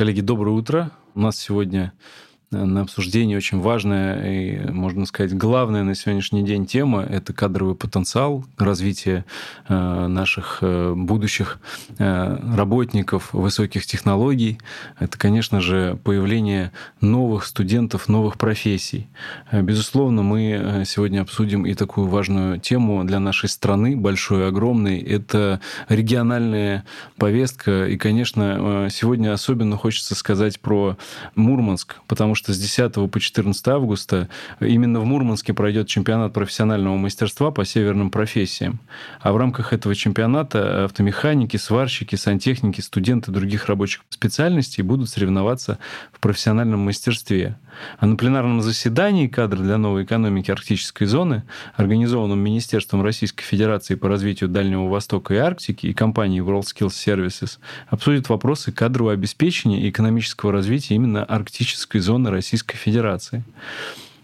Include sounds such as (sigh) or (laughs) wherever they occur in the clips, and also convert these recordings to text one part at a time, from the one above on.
Коллеги, доброе утро. У нас сегодня на обсуждение очень важная и, можно сказать, главная на сегодняшний день тема – это кадровый потенциал, развитие э, наших э, будущих э, работников высоких технологий. Это, конечно же, появление новых студентов, новых профессий. Безусловно, мы сегодня обсудим и такую важную тему для нашей страны, большой, огромной. Это региональная повестка. И, конечно, сегодня особенно хочется сказать про Мурманск, потому что что с 10 по 14 августа именно в Мурманске пройдет чемпионат профессионального мастерства по северным профессиям. А в рамках этого чемпионата автомеханики, сварщики, сантехники, студенты других рабочих специальностей будут соревноваться в профессиональном мастерстве. А на пленарном заседании кадры для новой экономики арктической зоны, организованном Министерством Российской Федерации по развитию Дальнего Востока и Арктики и компанией WorldSkills Services, обсудят вопросы кадрового обеспечения и экономического развития именно арктической зоны Российской Федерации.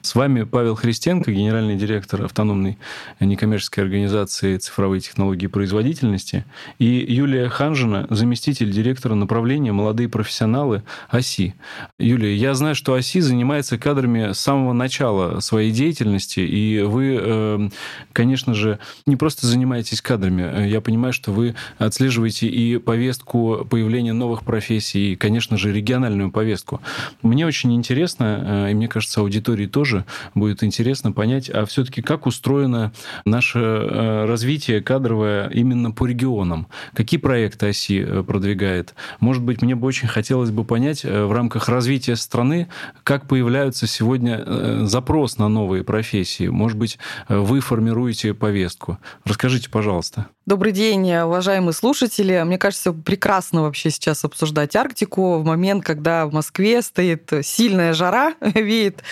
С вами Павел Христенко, генеральный директор автономной некоммерческой организации цифровые технологии производительности, и Юлия Ханжина, заместитель директора направления «Молодые профессионалы» ОСИ. Юлия, я знаю, что ОСИ занимается кадрами с самого начала своей деятельности, и вы, э, конечно же, не просто занимаетесь кадрами. Я понимаю, что вы отслеживаете и повестку появления новых профессий, и, конечно же, региональную повестку. Мне очень интересно, э, и мне кажется, аудитории тоже, тоже будет интересно понять, а все-таки как устроено наше э, развитие кадровое именно по регионам? Какие проекты оси э, продвигает? Может быть, мне бы очень хотелось бы понять э, в рамках развития страны, как появляются сегодня запрос на новые профессии. Может быть, вы формируете повестку. Расскажите, пожалуйста. Добрый день, уважаемые слушатели. Мне кажется, прекрасно вообще сейчас обсуждать Арктику в момент, когда в Москве стоит сильная жара, (laughs) веет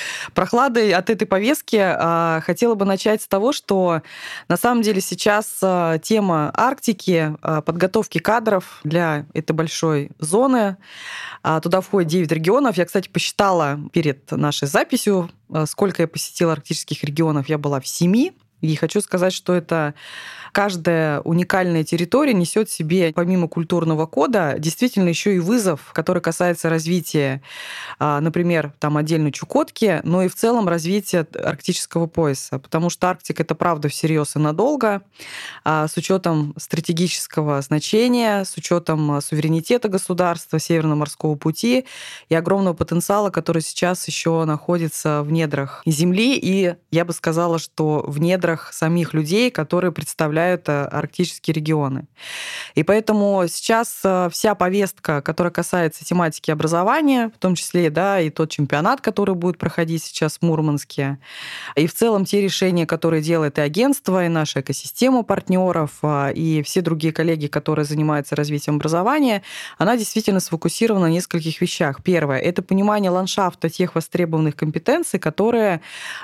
прохладой. От этой повестки а, хотела бы начать с того, что на самом деле сейчас а, тема Арктики, а, подготовки кадров для этой большой зоны, туда входит 9 регионов. Я, кстати, посчитала перед нашей записью, сколько я посетила арктических регионов. Я была в семи. И хочу сказать, что это каждая уникальная территория несет себе, помимо культурного кода, действительно еще и вызов, который касается развития, а, например, там отдельно Чукотки, но и в целом развития арктического пояса. Потому что Арктика это правда всерьез и надолго, а, с учетом стратегического значения, с учетом суверенитета государства, Северного морского пути и огромного потенциала, который сейчас еще находится в недрах Земли. И я бы сказала, что в недрах самих людей, которые представляют э, арктические регионы. И поэтому сейчас э, вся повестка, которая касается тематики образования, в том числе да, и тот чемпионат, который будет проходить сейчас в Мурманске, и в целом те решения, которые делает и агентство, и наша экосистема партнеров, а, и все другие коллеги, которые занимаются развитием образования, она действительно сфокусирована на нескольких вещах. Первое – это понимание ландшафта тех востребованных компетенций, которые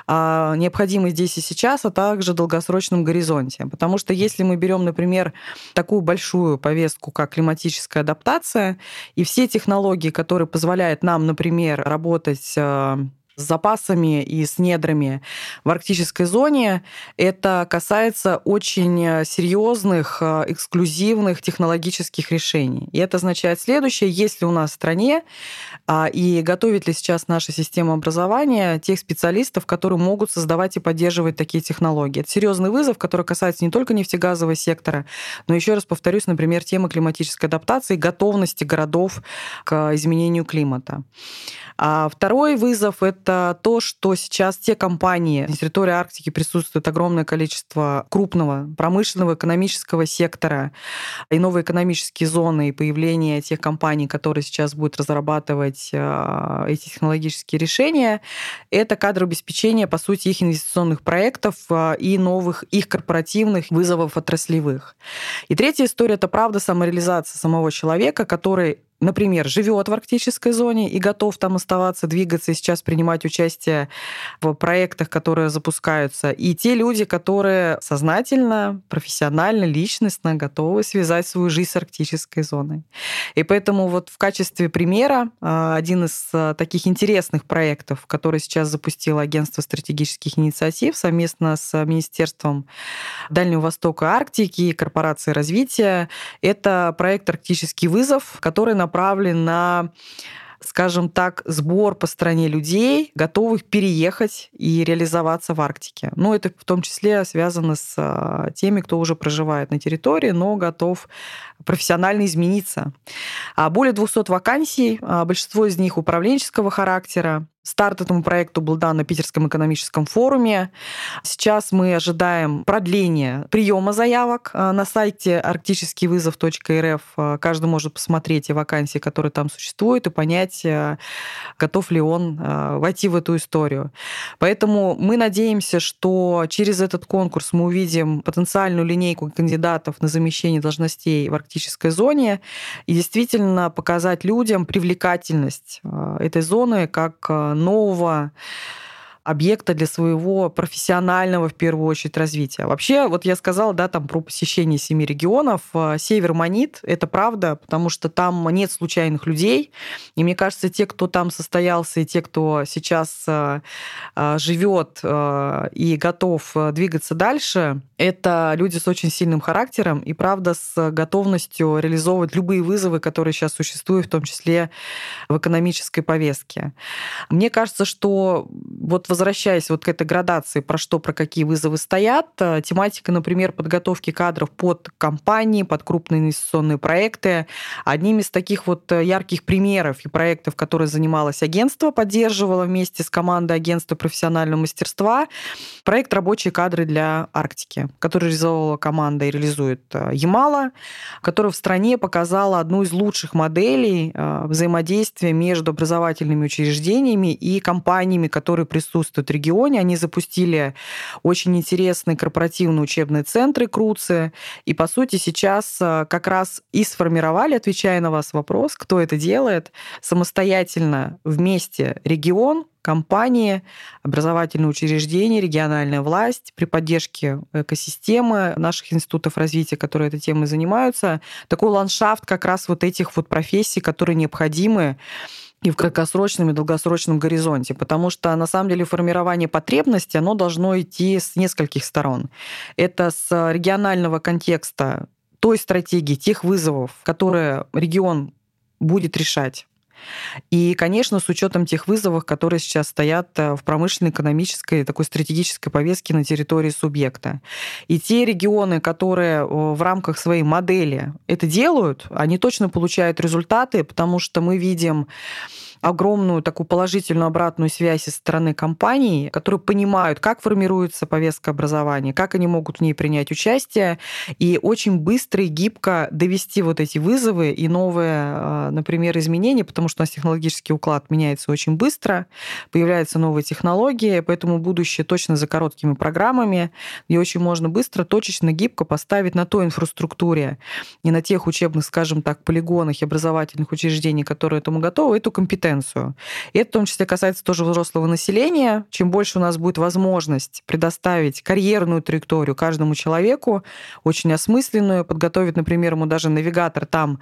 а, необходимы здесь и сейчас, а также долгосрочном горизонте. Потому что если мы берем, например, такую большую повестку, как климатическая адаптация, и все технологии, которые позволяют нам, например, работать э, с запасами и с недрами в арктической зоне. Это касается очень э, серьезных, э, эксклюзивных технологических решений. И это означает следующее. Если у нас в стране а, и готовит ли сейчас наша система образования тех специалистов, которые могут создавать и поддерживать такие технологии. Это серьезный вызов, который касается не только нефтегазового сектора, но еще раз повторюсь, например, темы климатической адаптации, готовности городов к изменению климата. А второй вызов — это то, что сейчас те компании, на территории Арктики присутствует огромное количество крупного промышленного экономического сектора и новые экономические зоны, и появление тех компаний, которые сейчас будут разрабатывать а, эти технологические решения, это кадрообеспечение, по сути, их инвестиционных проектов а, и новых их корпоративных вызовов отраслевых. И третья история — это правда самореализация самого человека, который например, живет в арктической зоне и готов там оставаться, двигаться и сейчас принимать участие в проектах, которые запускаются, и те люди, которые сознательно, профессионально, личностно готовы связать свою жизнь с арктической зоной. И поэтому вот в качестве примера а, один из а, таких интересных проектов, который сейчас запустило Агентство стратегических инициатив совместно с Министерством Дальнего Востока Арктики и Корпорацией развития, это проект «Арктический вызов», который на направлен на скажем так, сбор по стране людей, готовых переехать и реализоваться в Арктике. Ну, это в том числе связано с а, теми, кто уже проживает на территории, но готов профессионально измениться. А более 200 вакансий, а, большинство из них управленческого характера. Старт этому проекту был дан на Питерском экономическом форуме. Сейчас мы ожидаем продления приема заявок а, на сайте арктическийвызов.рф. А, каждый может посмотреть и вакансии, которые там существуют, и понять, готов ли он войти в эту историю. Поэтому мы надеемся, что через этот конкурс мы увидим потенциальную линейку кандидатов на замещение должностей в арктической зоне и действительно показать людям привлекательность этой зоны как нового объекта для своего профессионального, в первую очередь, развития. Вообще, вот я сказала, да, там про посещение семи регионов. Э, Север манит, это правда, потому что там нет случайных людей. И мне кажется, те, кто там состоялся, и те, кто сейчас э, э, живет и готов двигаться дальше, это люди с очень сильным характером и, правда, с готовностью реализовывать любые вызовы, которые сейчас существуют, в том числе в экономической повестке. Мне кажется, что вот возвращаясь вот к этой градации, про что, про какие вызовы стоят, э, тематика, например, подготовки кадров под компании, под крупные инвестиционные проекты. Одним из таких вот э, ярких примеров и проектов, которые занималось агентство, поддерживало вместе с командой агентства профессионального мастерства, проект «Рабочие кадры для Арктики», который реализовала команда и реализует э, Ямала, которая в стране показала одну из лучших моделей взаимодействия между образовательными учреждениями и компаниями, которые присутствуют присутствуют в регионе. Они запустили очень интересные корпоративные учебные центры Круцы. И, по сути, сейчас э, как раз и сформировали, отвечая на вас вопрос, кто это делает, самостоятельно вместе регион, компании, образовательные учреждения, региональная власть при поддержке экосистемы наших институтов развития, которые этой темой занимаются, такой ландшафт как раз вот этих вот профессий, которые необходимы и в краткосрочном и долгосрочном горизонте, потому что на самом деле формирование потребности, оно должно идти с нескольких сторон. Это с регионального контекста той стратегии, тех вызовов, которые регион будет решать и, конечно, с учетом тех вызовов, которые сейчас стоят э, в промышленной, экономической, такой стратегической повестке на территории субъекта. И те регионы, которые в рамках своей модели это делают, они точно получают результаты, потому что мы видим огромную такую положительную обратную связь со стороны компаний, которые понимают, как формируется повестка образования, как они могут в ней принять участие, и очень быстро и гибко довести вот эти вызовы и новые, а, например, изменения, потому что у нас технологический уклад меняется очень быстро, появляются новые технологии, поэтому будущее точно за короткими программами, и очень можно быстро, точечно, гибко поставить на той инфраструктуре и на тех учебных, скажем так, полигонах и образовательных учреждений, которые этому готовы, эту компетенцию компетенцию. И это в том числе касается тоже взрослого населения. Чем больше у нас будет возможность предоставить карьерную траекторию каждому человеку, очень осмысленную, подготовить, например, ему даже навигатор там,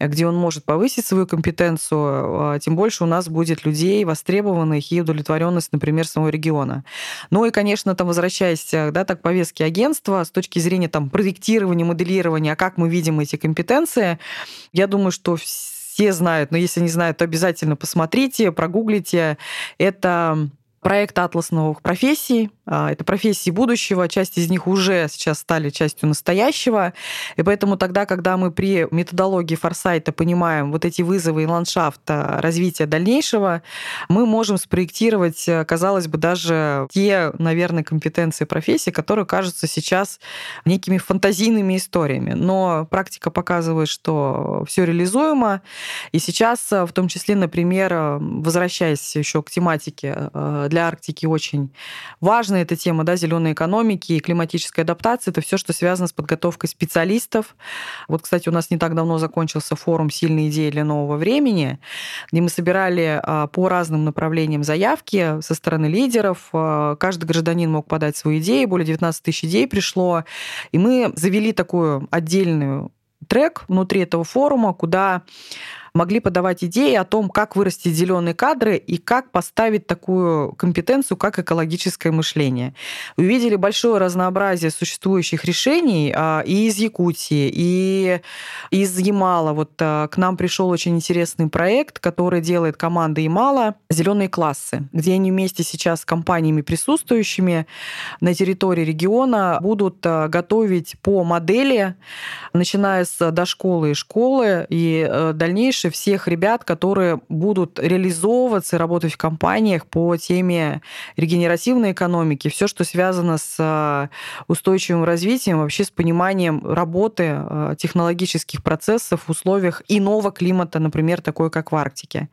где он может повысить свою компетенцию, а, тем больше у нас будет людей востребованных и удовлетворенность, например, самого региона. Ну и, конечно, там возвращаясь да, так, к повестке агентства, с точки зрения там, проектирования, моделирования, а как мы видим эти компетенции, я думаю, что все знают, но если не знают, то обязательно посмотрите, прогуглите. Это проект «Атлас новых профессий», а, это профессии будущего, часть из них уже сейчас стали частью настоящего. И поэтому тогда, когда мы при методологии форсайта понимаем вот эти вызовы и ландшафт а, развития дальнейшего, мы можем спроектировать, э, казалось бы, даже те, наверное, компетенции профессии, которые кажутся сейчас некими фантазийными историями. Но практика показывает, что все реализуемо. И сейчас, в том числе, например, возвращаясь еще к тематике для Арктики, очень важна эта тема да, зеленой экономики и климатической адаптации. Это все, что связано с подготовкой специалистов. Вот, кстати, у нас не так давно закончился форум «Сильные идеи для нового времени», где мы собирали а, по разным направлениям заявки со стороны лидеров. А, каждый гражданин мог подать свою идею, более 19 тысяч идей пришло. И мы завели такую отдельную трек внутри этого форума, куда могли подавать идеи о том, как вырастить зеленые кадры и как поставить такую компетенцию, как экологическое мышление. Увидели большое разнообразие существующих решений а, и из Якутии, и из Ямала. Вот а, к нам пришел очень интересный проект, который делает команда Ямала «Зеленые классы», где они вместе сейчас с компаниями присутствующими на территории региона будут а, готовить по модели, начиная с дошколы и школы, и э, дальнейшее всех ребят, которые будут реализовываться и работать в компаниях по теме регенеративной экономики, все, что связано с э, устойчивым развитием, вообще с пониманием работы э, технологических процессов в условиях иного климата, например, такой, как в Арктике.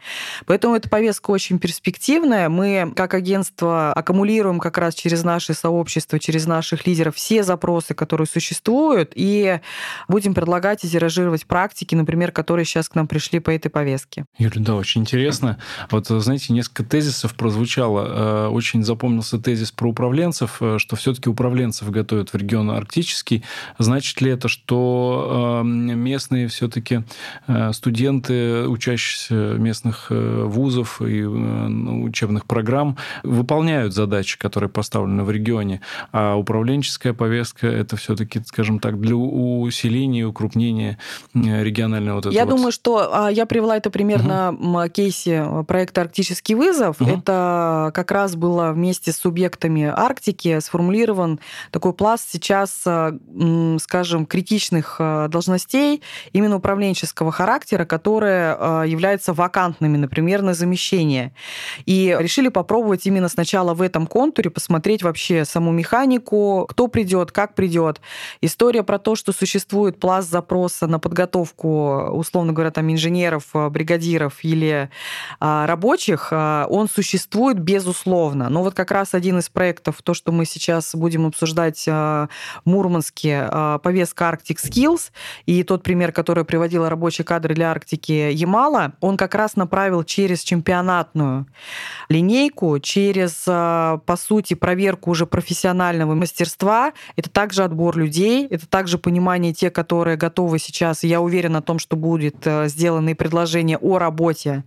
Поэтому эта повестка очень перспективная. Мы, как агентство, аккумулируем как раз через наши сообщества, через наших лидеров все запросы, которые существуют, и будем предлагать и тиражировать практики, например, которые сейчас к нам пришли по этой повестке. Юля, да, очень интересно. Вот, знаете, несколько тезисов прозвучало. Э, очень запомнился тезис про управленцев, э, что все-таки управленцев готовят в регион арктический. Значит ли это, что э, местные все-таки студенты, учащиеся местных вузов и ну, учебных программ, выполняют задачи, которые поставлены в регионе, а управленческая повестка это все-таки, скажем так, для усиления и укрупнения регионального вот этого. Я вот... думаю, что а, я привела это пример угу. кейсе проекта «Арктический вызов». Угу. Это как раз было вместе с субъектами Арктики сформулирован такой пласт сейчас, а, скажем, критичных а, должностей именно управленческого характера, которые являются вакантными, например, на замещение. И решили попробовать именно сначала в этом контуре посмотреть вообще саму механику, кто придет, как придет. История про то, что существует пласт запроса на подготовку, условно говоря, там инженеров, бригадиров или рабочих, он существует безусловно. Но вот как раз один из проектов, то, что мы сейчас будем обсуждать в Мурманске, повестка Arctic Skills, и тот пример, который приводила рабочие кадры для Арктики Ямала, он как раз направил через чемпионатную линейку, через, по сути, проверку уже профессионального мастерства. Это также отбор людей, это также понимание те, которые готовы сейчас, я уверена о том, что будет э, сделаны предложения о работе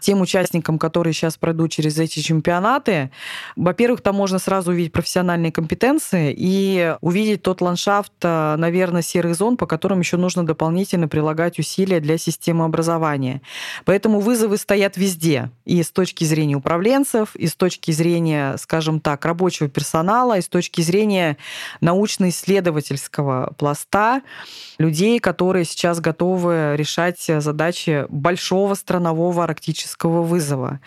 тем участникам, которые сейчас пройдут через эти чемпионаты. Во-первых, там можно сразу увидеть профессиональные компетенции и увидеть тот ландшафт, э, наверное, серых зон, по которым еще нужно дополнительно прилагать усилия для системы образования. Поэтому вызовы стоят везде. И с точки зрения управленцев, и с точки зрения, скажем так, рабочего персонала, и с точки зрения научно-исследовательского пласта людей, которые сейчас готовы решать задачи большого странового арктического вызова.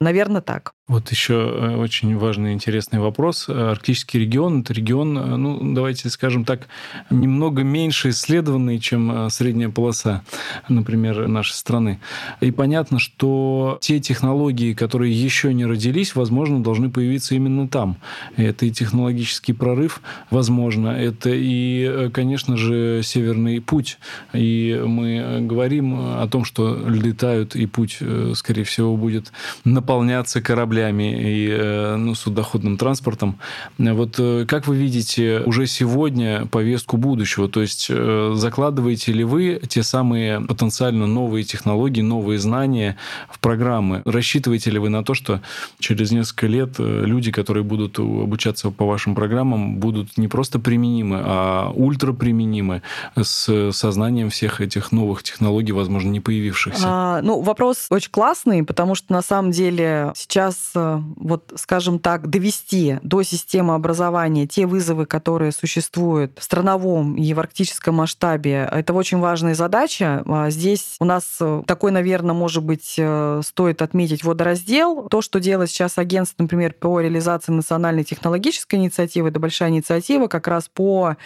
Наверное, так. Вот еще э, очень важный интересный вопрос. Арктический регион – это регион, э, ну, давайте скажем так, немного меньше исследованный, чем э, средняя полоса, например, нашей страны. И понятно, что те технологии, которые еще не родились, возможно, должны появиться именно там. Это и технологический прорыв, возможно, это и, конечно же, северный путь. И мы говорим о том, что летают, и путь, скорее всего, будет наполняться кораблями и э, ну, судоходным транспортом. Вот э, как вы видите уже сегодня повестку будущего? То есть э, закладываете ли вы те самые потенциально новые технологии, новые знания в программы? Рассчитываете ли вы на то, что через несколько лет люди, которые будут обучаться по вашим программам, будут не просто применимы, а ультраприменимы с сознанием всех этих новых технологий, возможно, не появившихся? А, ну, вопрос очень классный, потому что на самом деле сейчас Э, вот, скажем так, довести до системы образования те вызовы, которые существуют в страновом и в арктическом масштабе, это очень важная задача. А здесь у нас э, такой, наверное, может быть, э, стоит отметить водораздел. То, что делает сейчас агентство, например, по реализации национальной технологической инициативы, это большая инициатива как раз по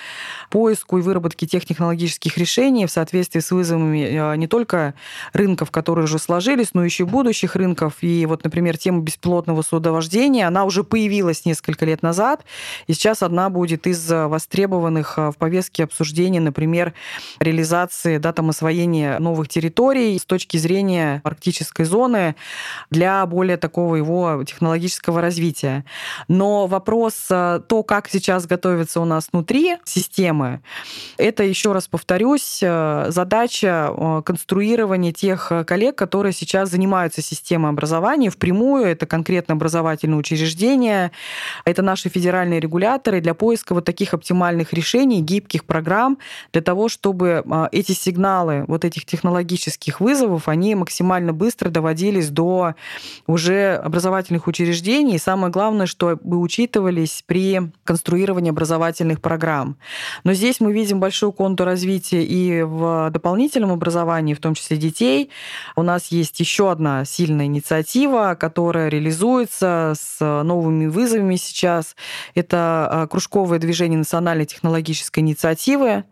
поиску и выработке тех технологических решений в соответствии с вызовами не только рынков, которые уже сложились, но еще будущих рынков. И вот, например, тема беспилотного судовождения, она уже появилась несколько лет назад, и сейчас одна будет из востребованных э, в повестке обсуждения, например, реализации да, там, освоения новых территорий с точки зрения арктической зоны для более такого его технологического развития. Но вопрос, э, то, как сейчас готовится у нас внутри системы, это, еще раз повторюсь, э, задача конструировать конструирование тех э, коллег, которые сейчас занимаются системой образования впрямую. Это конкретно образовательные учреждения, это наши федеральные регуляторы для поиска вот таких оптимальных решений, гибких программ для того, чтобы а, эти сигналы вот этих технологических вызовов, они максимально быстро доводились до уже образовательных учреждений. И самое главное, чтобы учитывались при конструировании образовательных программ. Но здесь мы видим большой контур развития и в дополнительном образовании, в том числе детей. У нас есть еще одна сильная инициатива, которая реализуется с новыми вызовами сейчас. Это а, кружковое движение национальной технологической инициативы.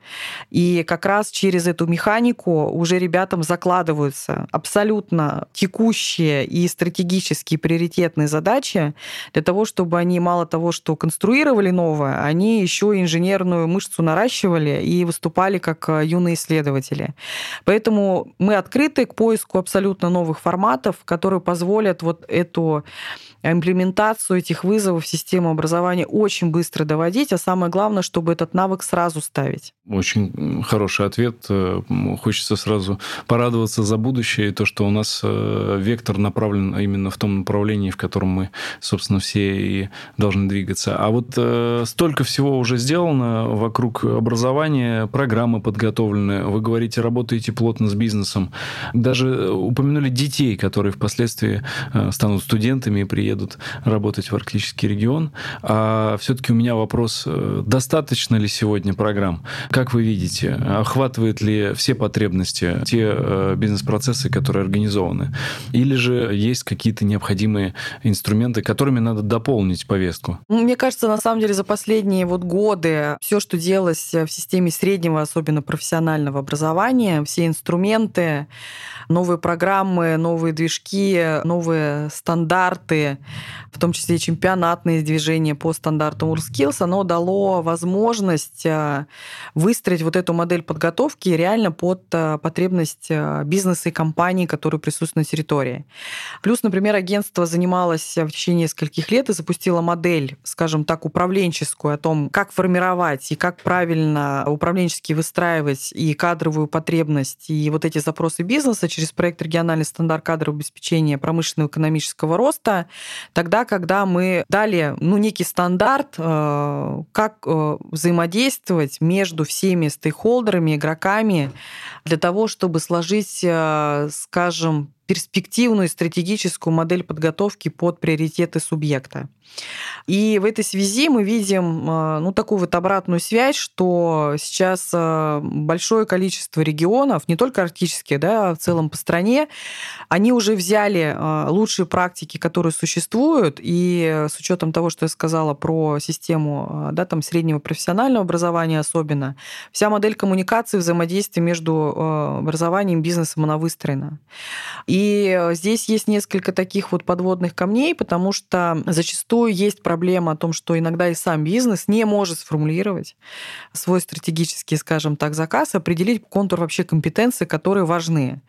И как раз через эту механику уже ребятам закладываются абсолютно текущие и стратегические приоритетные задачи для того, чтобы они мало того, что конструировали новое, они еще инженерную мышцу наращивали и выступали как а, юные исследователи. Поэтому мы открыты к поиску абсолютно новых форматов, которые позволят вот эту имплементацию этих вызовов в систему образования очень быстро доводить, а самое главное, чтобы этот навык сразу ставить. Очень хороший ответ. Э, хочется сразу порадоваться за будущее и то, что у нас э, вектор направлен именно в том направлении, в котором мы, собственно, все и должны двигаться. А вот э, столько всего уже сделано вокруг образования, программы подготовлены. Вы говорите, работаете плотно с бизнесом. Даже упомянули детей, которые впоследствии станут студентами и приедут работать в арктический регион. А все-таки у меня вопрос, достаточно ли сегодня программ? Как вы видите, охватывает ли все потребности, те э, бизнес-процессы, которые организованы? Или же есть какие-то необходимые инструменты, которыми надо дополнить повестку? Ну, мне кажется, на самом деле за последние вот годы все, что делалось в системе среднего, особенно профессионального образования, все инструменты, новые программы, новые движки, новые стандарты, в том числе и чемпионатные движения по стандартам WorldSkills, оно дало возможность э, выстроить вот эту модель подготовки реально под э, потребность э, бизнеса и компаний, которые присутствуют на территории. Плюс, например, агентство занималось в течение нескольких лет и запустило модель, скажем так, управленческую о том, как формировать и как правильно управленчески выстраивать и кадровую потребность, и вот эти запросы бизнеса через проект «Региональный стандарт кадрового обеспечения промышленного экономического роста», тогда, когда мы дали ну, некий стандарт, э, как э, взаимодействовать между всеми стейкхолдерами, игроками для того, чтобы сложить, э, скажем, перспективную стратегическую модель подготовки под приоритеты субъекта. И в этой связи мы видим э, ну, такую вот обратную связь, что сейчас э, большое количество регионов, не только арктические, да, а в целом по стране, они уже взяли э, лучшие практики, которые существуют, и с учетом того, что я сказала про систему да, там, среднего профессионального образования особенно, вся модель коммуникации, взаимодействия между образованием и бизнесом, она выстроена. И здесь есть несколько таких вот подводных камней, потому что зачастую есть проблема о том, что иногда и сам бизнес не может сформулировать свой стратегический, скажем так, заказ, определить контур вообще компетенций, которые важны.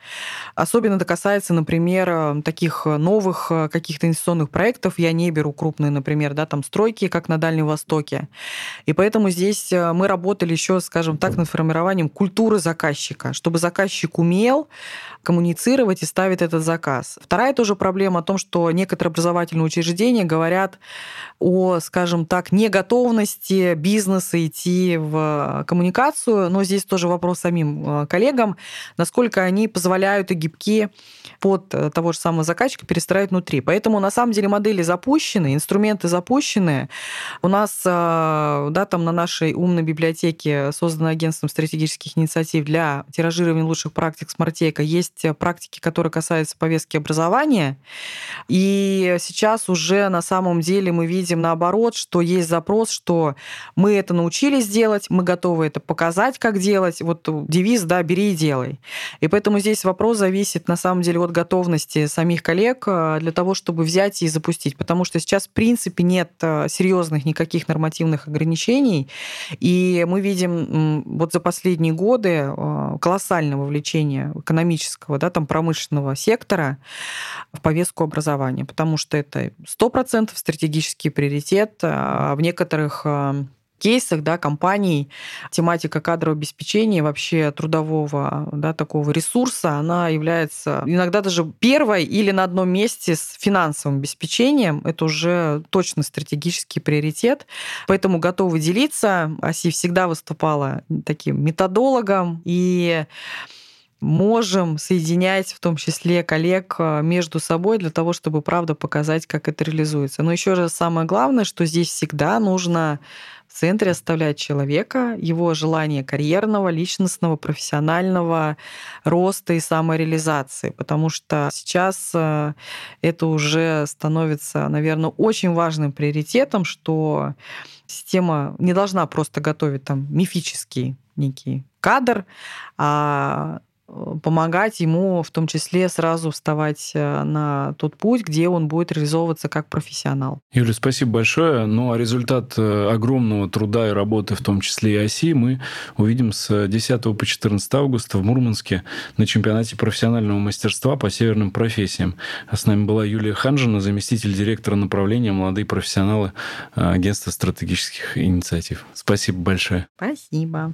Особенно это касается, например, таких новых каких-то инвестиционных проектов. Я не беру крупные, например, да, там стройки, как на Дальнем Востоке. И поэтому здесь мы работали еще, скажем так, над формированием культуры заказчика, чтобы заказчик умел коммуницировать и ставить этот заказ. Вторая тоже проблема о том, что некоторые образовательные учреждения говорят о, скажем так, неготовности бизнеса идти в коммуникацию, но здесь тоже вопрос самим э, коллегам, насколько они позволяют и гибки под э, того же самого заказчика перестраивать внутри. Поэтому на самом деле модели запущены, инструменты запущены. У нас э, да, там на нашей умной библиотеке создано агентством стратегических инициатив для тиражирования лучших практик Смартека. Есть практики, которые касаются повестки образования. И сейчас уже на самом деле мы видим, наоборот, что есть запрос, что мы это научились делать, мы готовы это показать, как делать. Вот девиз, да, бери и делай. И поэтому здесь вопрос зависит на самом деле от готовности самих коллег э, для того, чтобы взять и запустить. Потому что сейчас, в принципе, нет э, серьезных никаких нормативных ограничений. И мы видим вот за последние годы э, колоссальное вовлечение экономического, да, там промышленного сектора в повестку образования, потому что это 100% стратегический приоритет. А в некоторых а, кейсах да, компаний тематика кадрового обеспечения, вообще трудового да, такого ресурса, она является иногда даже первой или на одном месте с финансовым обеспечением. Это уже точно стратегический приоритет. Поэтому готовы делиться. Оси всегда выступала таким методологом и можем соединять в том числе коллег э, между собой для того, чтобы правда показать, как это реализуется. Но еще раз самое главное, что здесь всегда нужно в центре оставлять человека, его желание карьерного, личностного, профессионального роста и самореализации, потому что сейчас э, это уже становится, наверное, очень важным приоритетом, что система не должна просто готовить там мифический некий кадр, а помогать ему в том числе сразу вставать э, на тот путь, где он будет реализовываться как профессионал. Юля, спасибо большое. Ну, а результат э, огромного труда и работы, в том числе и ОСИ, мы увидим с 10 по 14 августа в Мурманске на чемпионате профессионального мастерства по северным профессиям. А с нами была Юлия Ханжина, заместитель директора направления «Молодые профессионалы» Агентства стратегических инициатив. Спасибо большое. Спасибо.